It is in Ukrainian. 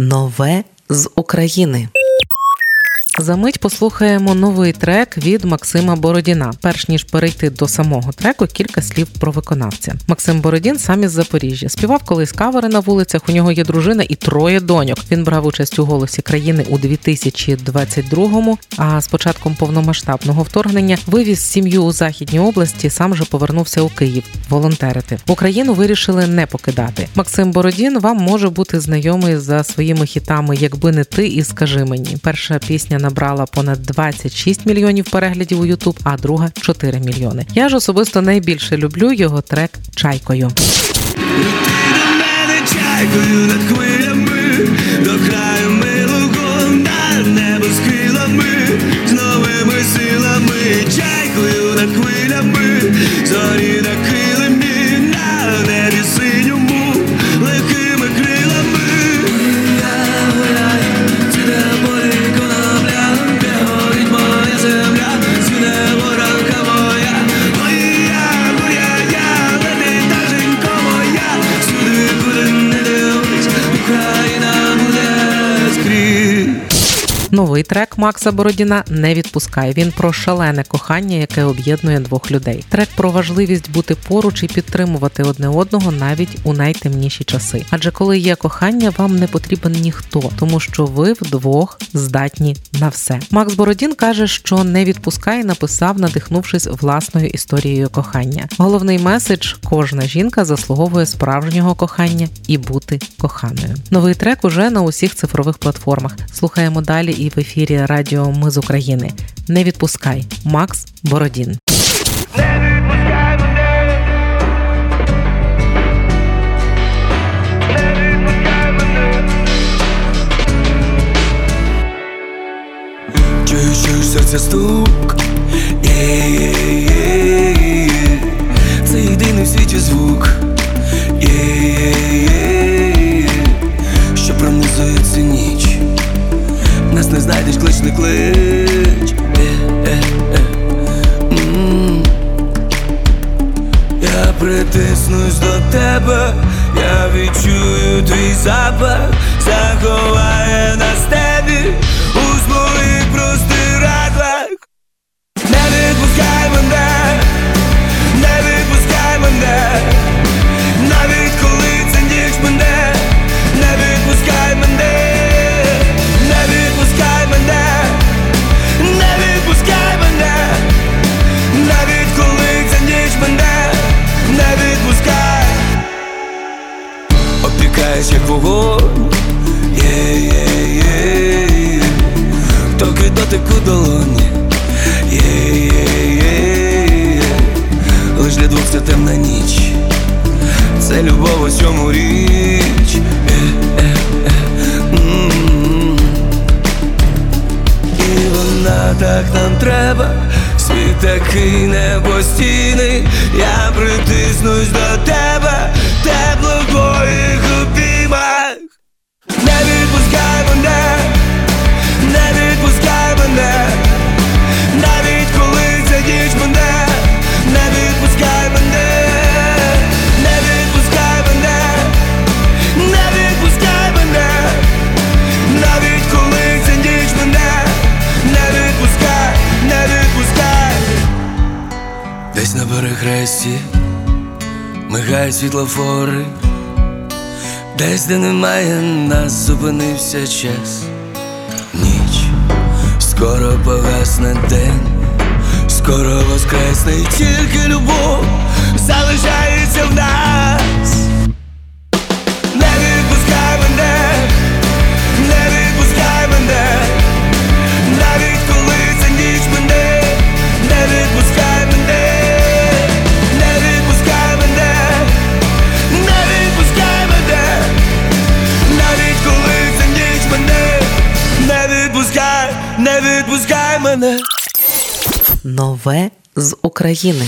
Нове з України. Замить послухаємо новий трек від Максима Бородіна. Перш ніж перейти до самого треку, кілька слів про виконавця. Максим Бородін сам із Запоріжжя. Співав колись кавери на вулицях. У нього є дружина і троє доньок. Він брав участь у голосі країни у 2022-му, А з початком повномасштабного вторгнення вивіз сім'ю у західній області. Сам же повернувся у Київ волонтерити. Україну вирішили не покидати. Максим Бородін вам може бути знайомий за своїми хітами Якби не ти і скажи мені. Перша пісня на набрала понад 26 мільйонів переглядів у Ютуб, а друга 4 мільйони. Я ж особисто найбільше люблю його трек чайкою. Над хвилями до краю милого над небо з крилами, з новими силами, чайкою над хвилями, Новий трек Макса Бородіна не відпускає. Він про шалене кохання, яке об'єднує двох людей. Трек про важливість бути поруч і підтримувати одне одного навіть у найтемніші часи. Адже коли є кохання, вам не потрібен ніхто, тому що ви вдвох здатні на все. Макс Бородін каже, що не відпускає, написав, надихнувшись власною історією кохання. Головний меседж: кожна жінка заслуговує справжнього кохання і бути коханою. Новий трек уже на усіх цифрових платформах. Слухаємо далі і в ефірі Радіо Ми з України. Не відпускай, Макс Бородін. Серця стук. Є-є-є-є Це єдиний в світі звук. Є-є-є-є притиснусь до тебе, я відчую твій запах, заховає обпікаєш як вогонь, є-є-є, доки дотику долоні, є-є-є, лиш для двох це темна ніч, це любов у цьому річ. І вона так нам треба, світ такий небостійний, я притиснусь до тебе, перехресті мигають світлофори. Десь, де немає нас, зупинився час, ніч, скоро погасне день, скоро воскресне тільки любов залишається мене. Нове з України.